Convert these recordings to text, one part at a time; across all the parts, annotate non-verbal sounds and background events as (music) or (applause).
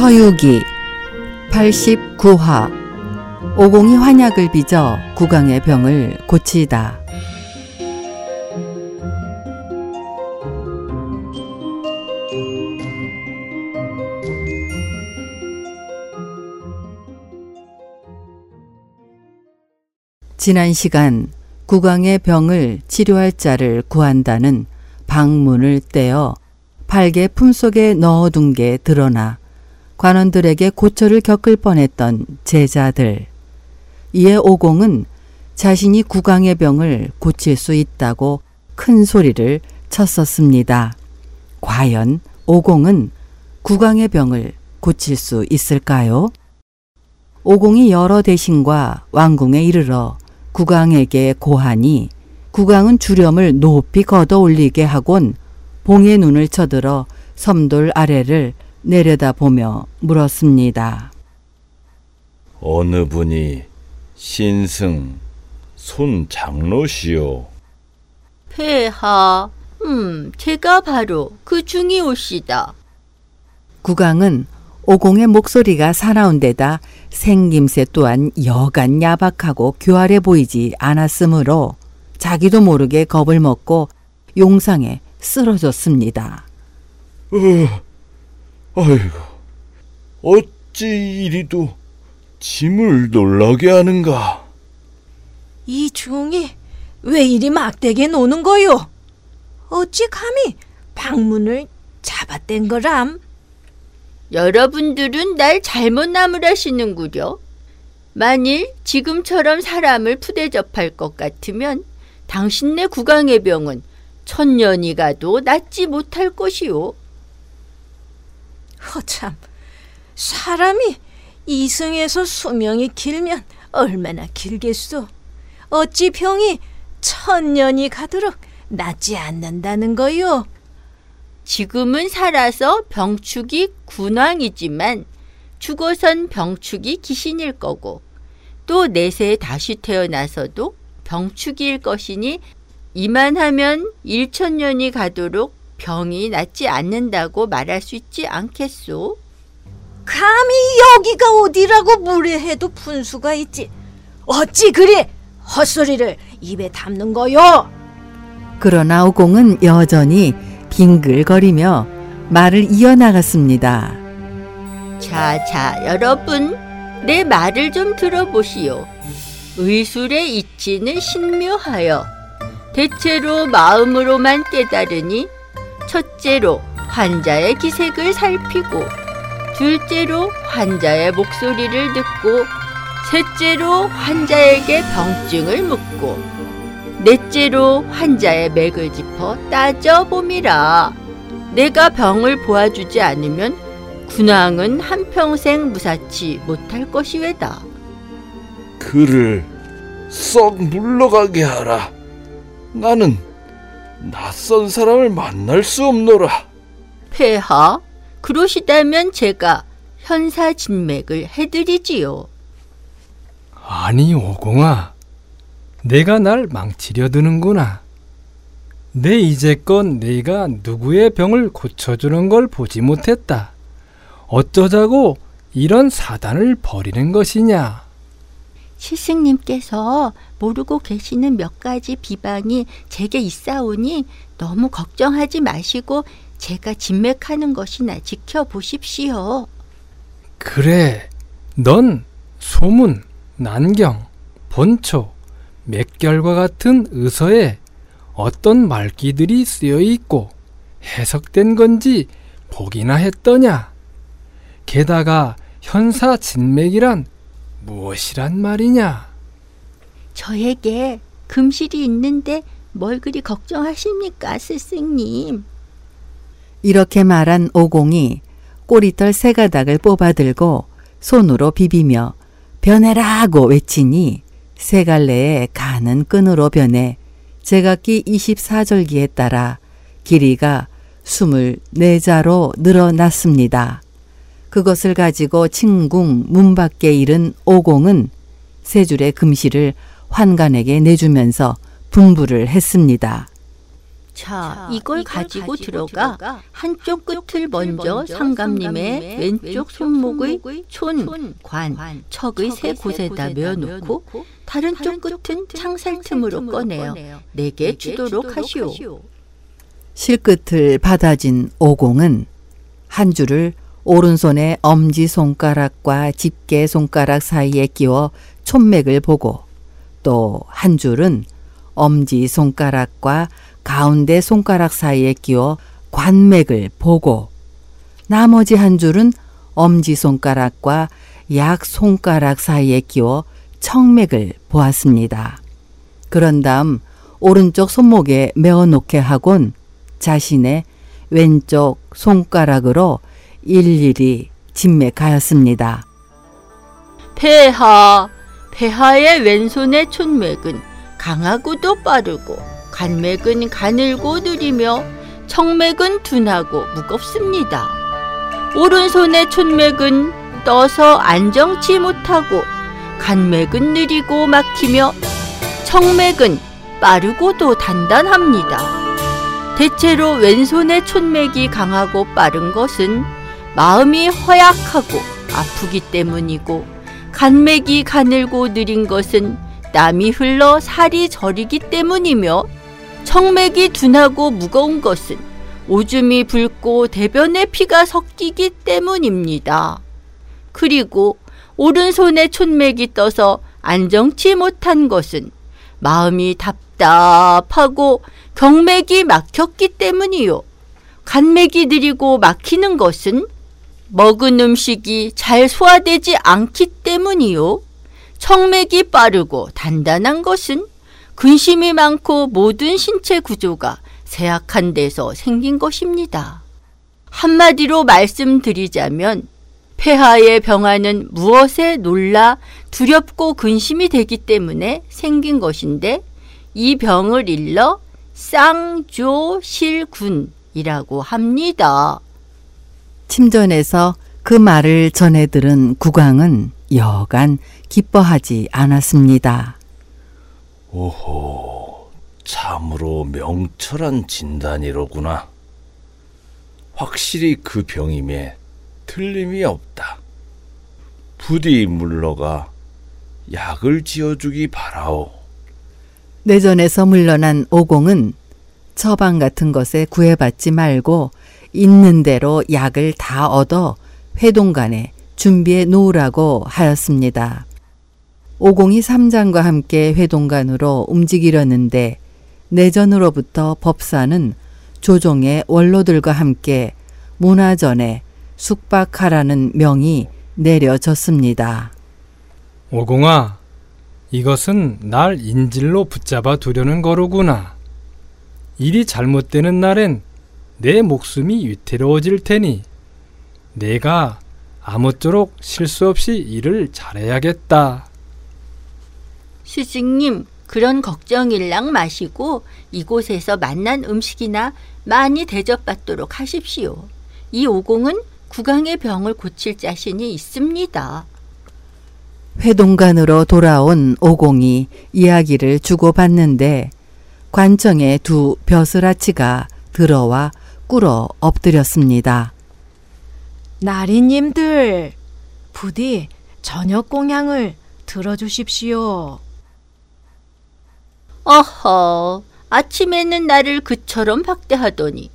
서유기 89화 오공이 환약을 빚어 구강의 병을 고치다. 지난 시간 구강의 병을 치료할 자를 구한다는 방문을 떼어 팔개 품속에 넣어둔 게 드러나 관원들에게 고초를 겪을 뻔했던 제자들. 이에 오공은 자신이 구강의 병을 고칠 수 있다고 큰 소리를 쳤었습니다. 과연 오공은 구강의 병을 고칠 수 있을까요? 오공이 여러 대신과 왕궁에 이르러 구강에게 고하니 구강은 주렴을 높이 걷어 올리게 하곤 봉의 눈을 쳐들어 섬돌 아래를 내려다보며 물었습니다. 어느 분이 신승 손 장로시오? 폐하, 음, 제가 바로 그 중이오시다. 구강은 오공의 목소리가 사나운 데다 생김새 또한 여간 야박하고 교활해 보이지 않았으므로 자기도 모르게 겁을 먹고 용상에 쓰러졌습니다. 어, 아이고, 어찌 이리도 짐을 놀라게 하는가? 이 중이 왜 이리 막대게 노는 거요? 어찌 감히 방문을 잡아댄 거람? 여러분들은 날 잘못 나무라시는구려. 만일 지금처럼 사람을 푸대접할 것 같으면 당신네 구강의 병은 천년이 가도 낫지 못할 것이오. 허참, 사람이 이승에서 수명이 길면 얼마나 길겠소? 어찌 병이 천년이 가도록 낫지 않는다는 거요? 지금은 살아서 병축이 군왕이지만 죽어선 병축이 귀신일 거고 또 내세에 다시 태어나서도 병축일 것이니 이만하면 일천년이 가도록 병이 낫지 않는다고 말할 수 있지 않겠소? 감히 여기가 어디라고 무례해도 분수가 있지. 어찌 그리 헛소리를 입에 담는 거요? 그러나 오공은 여전히 빙글거리며 말을 이어나갔습니다. 자, 자, 여러분, 내 말을 좀 들어보시오. 의술의 이치는 신묘하여 대체로 마음으로만 깨달으니 첫째로 환자의 기색을 살피고 둘째로 환자의 목소리를 듣고 셋째로 환자에게 병증을 묻고 넷째로 환자의 맥을 짚어 따져봄이라. 내가 병을 보아주지 않으면 군왕은 한평생 무사치 못할 것이외다. 그를 썩 물러가게 하라. 나는 낯선 사람을 만날 수 없노라. 폐하, 그러시다면 제가 현사 진맥을 해드리지요. 아니 오공아, 내가 날 망치려 드는구나. 내 이제껏 네가 누구의 병을 고쳐주는 걸 보지 못했다. 어쩌자고 이런 사단을 벌이는 것이냐? 스승님께서 모르고 계시는 몇 가지 비방이 제게 있사오니 너무 걱정하지 마시고 제가 진맥하는 것이나 지켜보십시오. 그래, 넌 소문, 난경, 본초, 맥결과 같은 의서에 어떤 말기들이 쓰여 있고 해석된 건지 보기나 했더냐? 게다가 현사 진맥이란 무엇이란 말이냐? 저에게 금실이 있는데 뭘 그리 걱정하십니까, 스승님? 이렇게 말한 오공이 꼬리털 세 가닥을 뽑아들고 손으로 비비며 변해라고 외치니 세 갈래의 가는 끈으로 변해 제각기 24절기에 따라 길이가 24자로 늘어났습니다. 그것을 가지고 칭궁 문 밖에 이른 오공은 세 줄의 금실을 환관에게 내주면서 분부를 했습니다. 자, 이걸 가지고 들어가 한쪽 끝을 먼저 상감님의 왼쪽 손목의 촌, 관, 척의 세 곳에다 메어놓고 다른 쪽 끝은 창살 틈으로 꺼내어 내게 주도록 하시오. 실끝을 받아진 오공은 한 줄을 오른손의 엄지 손가락과 집게 손가락 사이에 끼워 촌맥을 보고 또 한 줄은 엄지 손가락과 가운데 손가락 사이에 끼워 관맥을 보고 나머지 한 줄은 엄지 손가락과 약 손가락 사이에 끼워 청맥을 보았습니다. 그런 다음 오른쪽 손목에 메어 놓게 하곤 자신의 왼쪽 손가락으로 일일이 진맥하였습니다. 폐하, 폐하의 왼손의 촌맥은 강하고도 빠르고 간맥은 가늘고 느리며 청맥은 둔하고 무겁습니다. 오른손의 촌맥은 떠서 안정치 못하고 간맥은 느리고 막히며 청맥은 빠르고도 단단합니다. 대체로 왼손의 촌맥이 강하고 빠른 것은 마음이 허약하고 아프기 때문이고 간맥이 가늘고 느린 것은 땀이 흘러 살이 저리기 때문이며 청맥이 둔하고 무거운 것은 오줌이 붉고 대변에 피가 섞이기 때문입니다. 그리고 오른손에 촌맥이 떠서 안정치 못한 것은 마음이 답답하고 경맥이 막혔기 때문이요. 간맥이 느리고 막히는 것은 먹은 음식이 잘 소화되지 않기 때문이요. 청맥이 빠르고 단단한 것은 근심이 많고 모든 신체 구조가 쇠약한 데서 생긴 것입니다. 한마디로 말씀드리자면 폐하의 병화는 무엇에 놀라 두렵고 근심이 되기 때문에 생긴 것인데 이 병을 일러 쌍조실군이라고 합니다. 침전에서 그 말을 전해 들은 국왕은 여간 기뻐하지 않았습니다. 오호, 참으로 명철한 진단이로구나. 확실히 그 병임에 틀림이 없다. 부디 물러가 약을 지어주기 바라오. 내전에서 물러난 오공은 처방 같은 것에 구애받지 말고 있는 대로 약을 다 얻어 회동간에 준비해 놓으라고 하였습니다. 오공이 삼장과 함께 회동간으로 움직이려는데 내전으로부터 법사는 조종의 원로들과 함께 문화전에 숙박하라는 명이 내려졌습니다. 오공아, 이것은 날 인질로 붙잡아 두려는 거로구나. 일이 잘못되는 날엔 내 목숨이 위태로워질 테니 내가 아무쪼록 실수 없이 일을 잘해야겠다. 스승님, 그런 걱정 일랑 마시고 이곳에서 만난 음식이나 많이 대접받도록 하십시오. 이 오공은 국왕의 병을 고칠 자신이 있습니다. 회동간으로 돌아온 오공이 이야기를 주고받는데 관청의 두 벼슬아치가 들어와 꿇어 엎드렸습니다. 나리님들, 부디 저녁 공양을 들어주십시오. 어허, 아침에는 나를 그처럼 박대하더니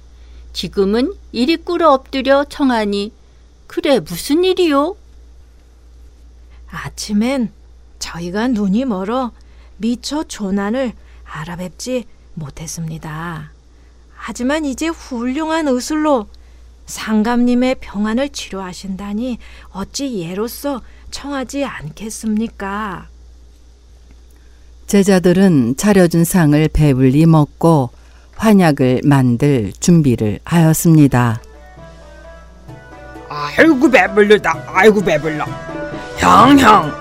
지금은 이리 꿇어 엎드려 청하니 그래 무슨 일이요? 아침엔 저희가 눈이 멀어 미처 조난을 알아뵙지 못했습니다. 하지만 이제 훌륭한 의술로 상감님의 평안을 치료하신다니 어찌 예로서 청하지 않겠습니까? 제자들은 차려준 상을 배불리 먹고 환약을 만들 준비를 하였습니다. 아이고 배불르다 아이고 배불러 형형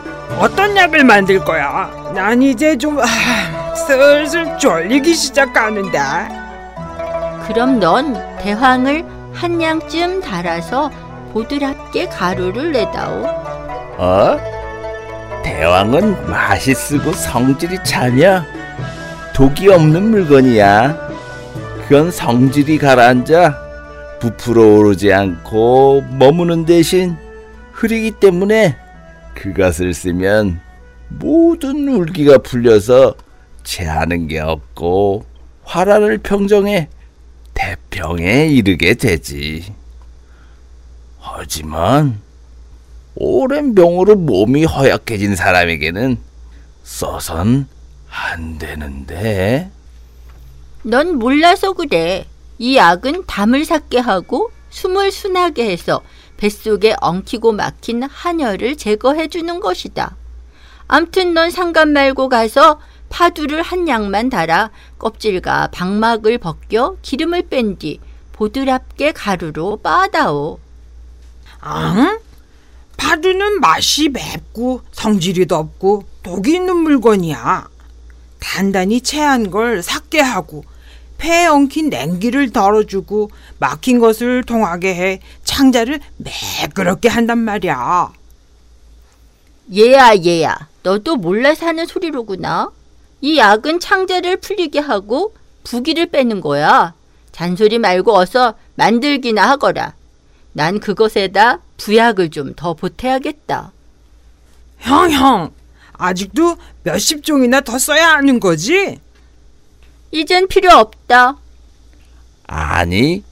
어떤 약을 만들 거야 난 이제 좀 아, 슬슬 졸리기 시작하는데 그럼 넌 대황을 한 양쯤 달아서 보드랍게 가루를 내다오. 어? 대왕은 맛이 쓰고 성질이 차냐? 독이 없는 물건이야. 그건 성질이 가라앉아 부풀어 오르지 않고 머무는 대신 흐리기 때문에 그것을 쓰면 모든 울기가 풀려서 체하는 게 없고 화란을 평정해 대평에 이르게 되지. 하지만 오랜 병으로 몸이 허약해진 사람에게는 써선 안 되는데. 넌 몰라서 그래. 이 약은 담을 삭게 하고 숨을 순하게 해서 뱃속에 엉키고 막힌 한혈을 제거해 주는 것이다. 암튼 넌 상관 말고 가서 파두를 한 양만 달아 껍질과 방막을 벗겨 기름을 뺀 뒤 보드랍게 가루로 빻아다오. 앙? 파두는 맛이 맵고 성질이 덥고 독이 있는 물건이야. 단단히 체한 걸 삭게 하고 폐에 엉킨 냉기를 덜어주고 막힌 것을 통하게 해 창자를 매끄럽게 한단 말이야. 얘야 얘야 너도 몰라서 하는 소리로구나. 이 약은 창자를 풀리게 하고 부기를 빼는 거야. 잔소리 말고 어서 만들기나 하거라. 난 그것에다 부약을 좀 더 보태야겠다. 형, 형, 아직도 몇십 종이나 더 써야 하는 거지? 이젠 필요 없다. 아니,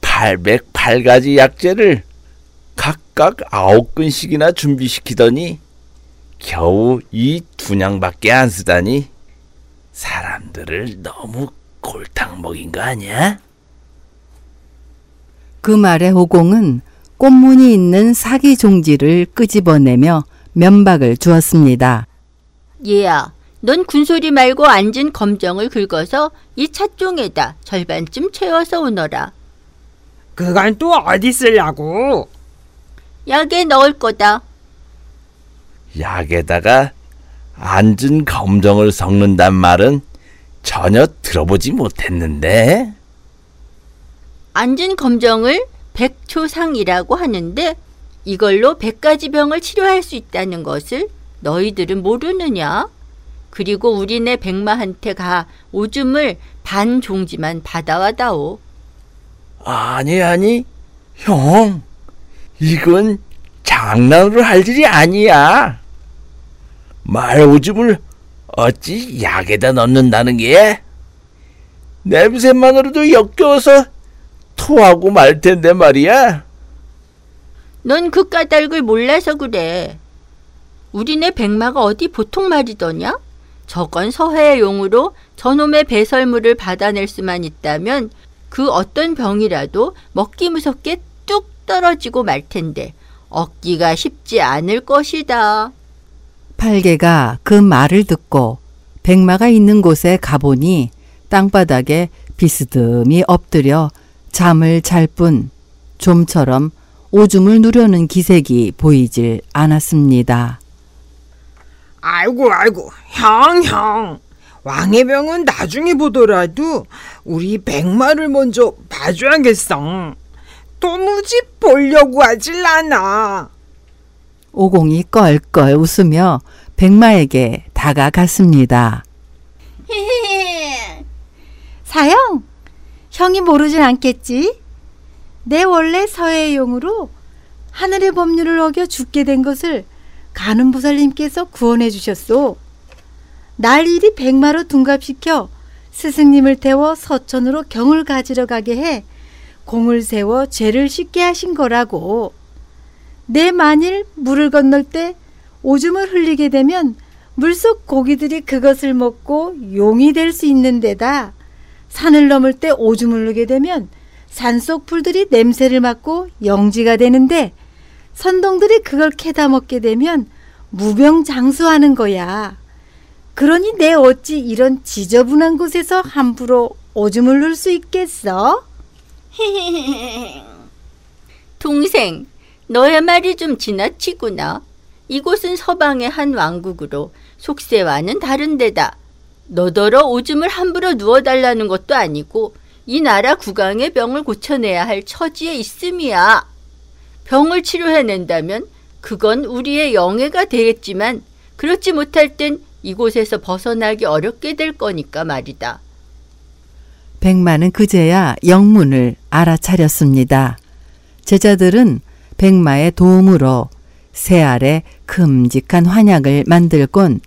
808가지 약재를 각각 아홉 근씩이나 준비시키더니 겨우 이 두 냥밖에 안 쓰다니 사람들을 너무 골탕 먹인 거 아니야? 그 말에 호공은 꽃무늬 있는 사기 종지를 끄집어내며 면박을 주었습니다. 얘야, 넌 군소리 말고 앉은 검정을 긁어서 이 찻종에다 절반쯤 채워서 오너라. 그건 또 어디 쓰려고? 약에 넣을 거다. 약에다가 앉은 검정을 섞는단 말은 전혀 들어보지 못했는데 앉은 검정을 백초상이라고 하는데 이걸로 백 가지 병을 치료할 수 있다는 것을 너희들은 모르느냐? 그리고 우리네 백마한테 가 오줌을 반 종지만 받아와다오. 아니 아니 형 이건 장난으로 할 일이 아니야 말 오줌을 어찌 약에다 넣는다는 게 냄새만으로도 역겨워서 토하고 말 텐데 말이야 넌 그 까닭을 몰라서 그래. 우리네 백마가 어디 보통 말이더냐? 저건 서해의 용으로 저놈의 배설물을 받아낼 수만 있다면 그 어떤 병이라도 먹기 무섭게 뚝 떨어지고 말 텐데 얻기가 쉽지 않을 것이다. 팔개가 그 말을 듣고 백마가 있는 곳에 가보니 땅바닥에 비스듬히 엎드려 잠을 잘 뿐 좀처럼 오줌을 누려는 기색이 보이질 않았습니다. 아이고, 아이고, 형, 형. 왕의 병은 나중에 보더라도 우리 백마를 먼저 봐줘야겠어. 도무지 보려고 하질 않아. 오공이 껄껄 웃으며 백마에게 다가갔습니다. (laughs) 사형, 형이 모르진 않겠지? 내 원래 서해용으로 하늘의 법률을 어겨 죽게 된 것을 가는 보살님께서 구원해 주셨소. 날 일이 백마로 둔갑시켜 스승님을 태워 서천으로 경을 가지러 가게 해 공을 세워 죄를 씻게 하신 거라고. 내 만일 물을 건널 때 오줌을 흘리게 되면 물속 고기들이 그것을 먹고 용이 될 수 있는 데다 산을 넘을 때 오줌을 누게 되면 산속 풀들이 냄새를 맡고 영지가 되는데 선동들이 그걸 캐다 먹게 되면 무병장수하는 거야. 그러니 내 어찌 이런 지저분한 곳에서 함부로 오줌을 넣을 수 있겠어? (laughs) 동생, 너의 말이 좀 지나치구나. 이곳은 서방의 한 왕국으로 속세와는 다른 데다. 너더러 오줌을 함부로 누워달라는 것도 아니고 이 나라 국왕의 병을 고쳐내야 할 처지에 있음이야. 병을 치료해낸다면 그건 우리의 영예가 되겠지만 그렇지 못할 땐 이곳에서 벗어나기 어렵게 될 거니까 말이다. 백마는 그제야 영문을 알아차렸습니다. 제자들은 백마의 도움으로 새 알에 큼직한 환약을 만들곤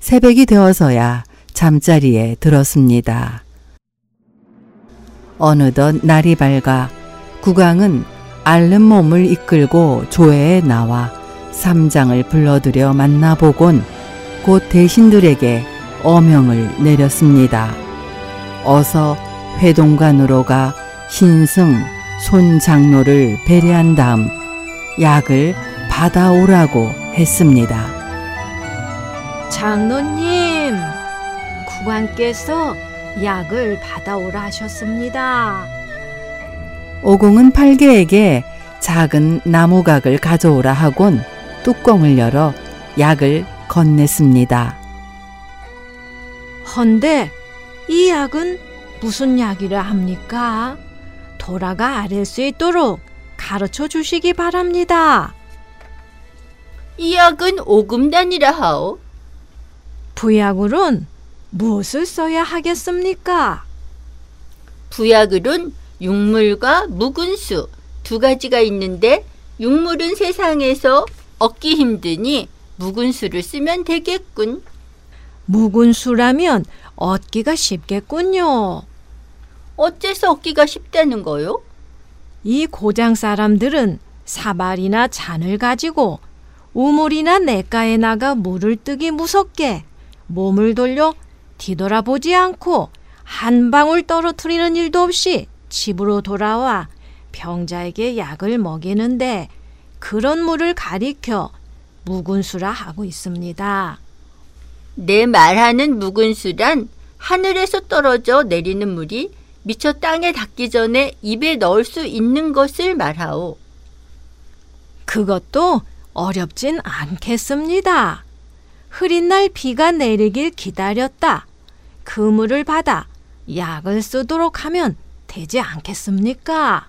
새벽이 되어서야 잠자리에 들었습니다. 어느덧 날이 밝아 국왕은 앓는 몸을 이끌고 조회에 나와 삼장을 불러들여 만나보곤 곧 대신들에게 어명을 내렸습니다. 어서 회동관으로 가 신승 손 장로를 배려한 다음 약을 받아오라고 했습니다. 장로님, 국왕께서 약을 받아오라 하셨습니다. 오공은 팔개에게 작은 나무각을 가져오라 하곤 뚜껑을 열어 약을 건넸습니다. 헌데 이 약은 무슨 약이라 합니까? 돌아가 아랠 수 있도록 가르쳐 주시기 바랍니다. 이 약은 오금단이라 하오. 부약으론 무엇을 써야 하겠습니까? 부약을은 육물과 묵은수 두 가지가 있는데 육물은 세상에서 얻기 힘드니 묵은수를 쓰면 되겠군. 묵은 수라면 얻기가 쉽겠군요. 어째서 얻기가 쉽다는 거요? 이 고장 사람들은 사발이나 잔을 가지고 우물이나 냇가에 나가 물을 뜨기 무섭게 몸을 돌려 뒤돌아보지 않고 한 방울 떨어뜨리는 일도 없이 집으로 돌아와 병자에게 약을 먹이는데 그런 물을 가리켜 묵은수라 하고 있습니다. 내 말하는 묵은수란 하늘에서 떨어져 내리는 물이 미처 땅에 닿기 전에 입에 넣을 수 있는 것을 말하오. 그것도 어렵진 않겠습니다. 흐린 날 비가 내리길 기다렸다. 그 물을 받아 약을 쓰도록 하면 되지 않겠습니까?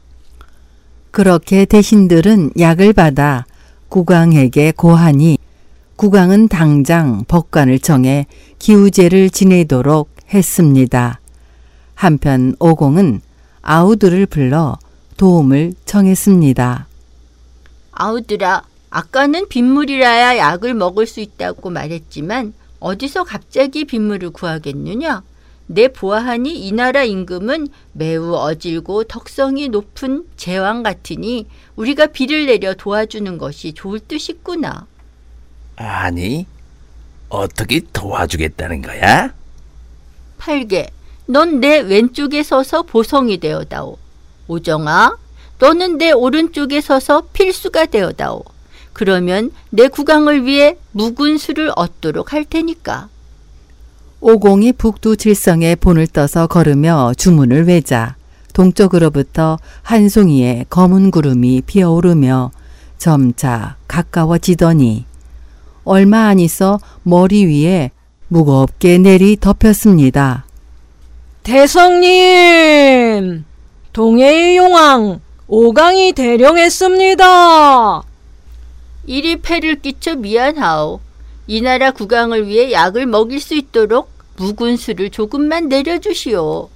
그렇게 대신들은 약을 받아 국왕에게 고하니 국왕은 당장 법관을 정해 기우제를 지내도록 했습니다. 한편 오공은 아우들을 불러 도움을 청했습니다. 아우들아, 아까는 빗물이라야 약을 먹을 수 있다고 말했지만 어디서 갑자기 빗물을 구하겠느냐? 내 보아하니 이 나라 임금은 매우 어질고 덕성이 높은 제왕 같으니 우리가 비를 내려 도와주는 것이 좋을 듯이구나. 아니, 어떻게 도와주겠다는 거야? 팔개, 넌 내 왼쪽에 서서 보성이 되어다오. 오정아, 너는 내 오른쪽에 서서 필수가 되어다오. 그러면 내 국왕을 위해 묵은 수를 얻도록 할 테니까. 오공이 북두 칠성에 본을 떠서 걸으며 주문을 외자 동쪽으로부터 한 송이의 검은 구름이 피어오르며 점차 가까워지더니 얼마 안 있어 머리 위에 무겁게 내리 덮였습니다. 대성님! 동해의 용왕 오강이 대령했습니다. 이리 패를 끼쳐 미안하오. 이 나라 국왕을 위해 약을 먹일 수 있도록 묵은 수를 조금만 내려주시오.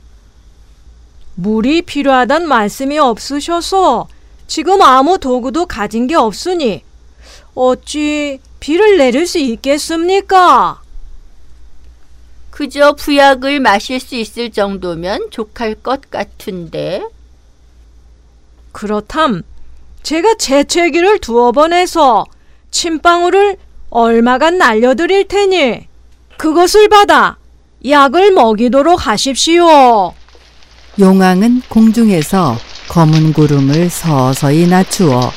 물이 필요하단 말씀이 없으셔서 지금 아무 도구도 가진 게 없으니 어찌 비를 내릴 수 있겠습니까? 그저 부약을 마실 수 있을 정도면 족할 것 같은데. 그렇담 제가 재채기를 두어 번 해서 침방울을 얼마간 날려드릴 테니 그것을 받아 약을 먹이도록 하십시오. 용왕은 공중에서 검은 구름을 서서히 낮추어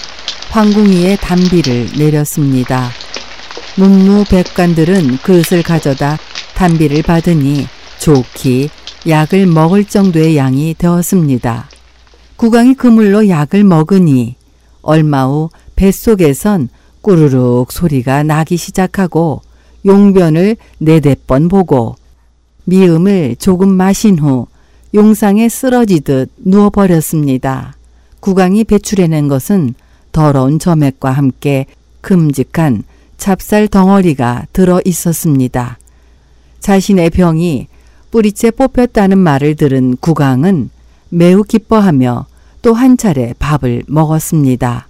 황궁이의 단비를 내렸습니다. 문무백관들은 그릇을 가져다 단비를 받으니 좋기 약을 먹을 정도의 양이 되었습니다. 국왕이 그물로 약을 먹으니 얼마 후 뱃속에선 꾸르륵 소리가 나기 시작하고 용변을 네댓 번 보고 미음을 조금 마신 후 용상에 쓰러지듯 누워버렸습니다. 국왕이 배출해낸 것은 더러운 점액과 함께 큼직한 찹쌀 덩어리가 들어 있었습니다. 자신의 병이 뿌리째 뽑혔다는 말을 들은 국왕은 매우 기뻐하며 또 한 차례 밥을 먹었습니다.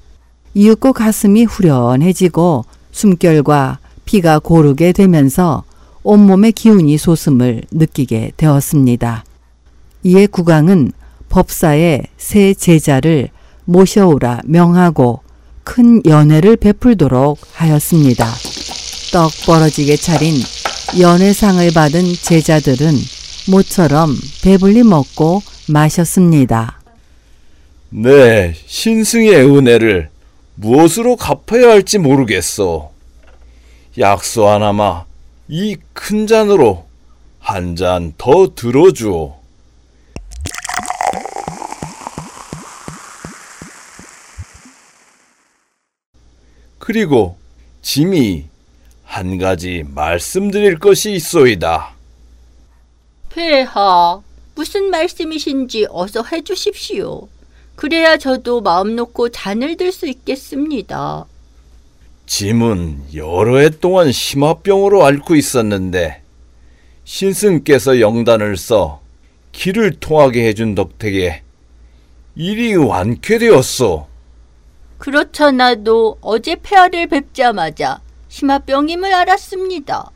이윽고 가슴이 후련해지고 숨결과 피가 고르게 되면서 온몸의 기운이 솟음을 느끼게 되었습니다. 이에 국왕은 법사의 새 제자를 모셔오라 명하고 큰 연회를 베풀도록 하였습니다. 떡 벌어지게 차린 연회상을 받은 제자들은 모처럼 배불리 먹고 마셨습니다. 네, 신승의 은혜를 무엇으로 갚아야 할지 모르겠소. 약소 하나마 이 큰 잔으로 한 잔 더 들어주오. 그리고 짐이 한 가지 말씀드릴 것이 있소이다. 폐하, 무슨 말씀이신지 어서 해주십시오. 그래야 저도 마음 놓고 잔을 들 수 있겠습니다. 짐은 여러 해 동안 심화병으로 앓고 있었는데 신승께서 영단을 써 길을 통하게 해준 덕택에 일이 완쾌되었소. 그렇잖아도 어제 폐하를 뵙자마자 심화병임을 알았습니다.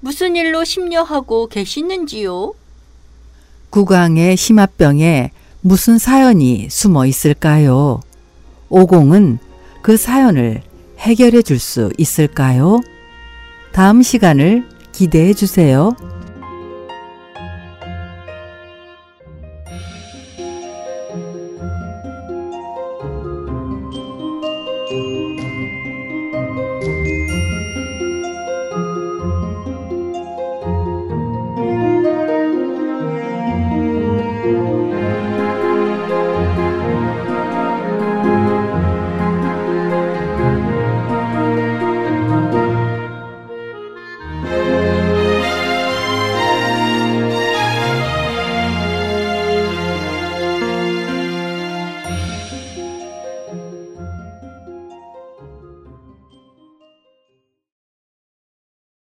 무슨 일로 심려하고 계시는지요? 국왕의 심화병에 무슨 사연이 숨어 있을까요? 오공은 그 사연을 해결해 줄 수 있을까요? 다음 시간을 기대해 주세요.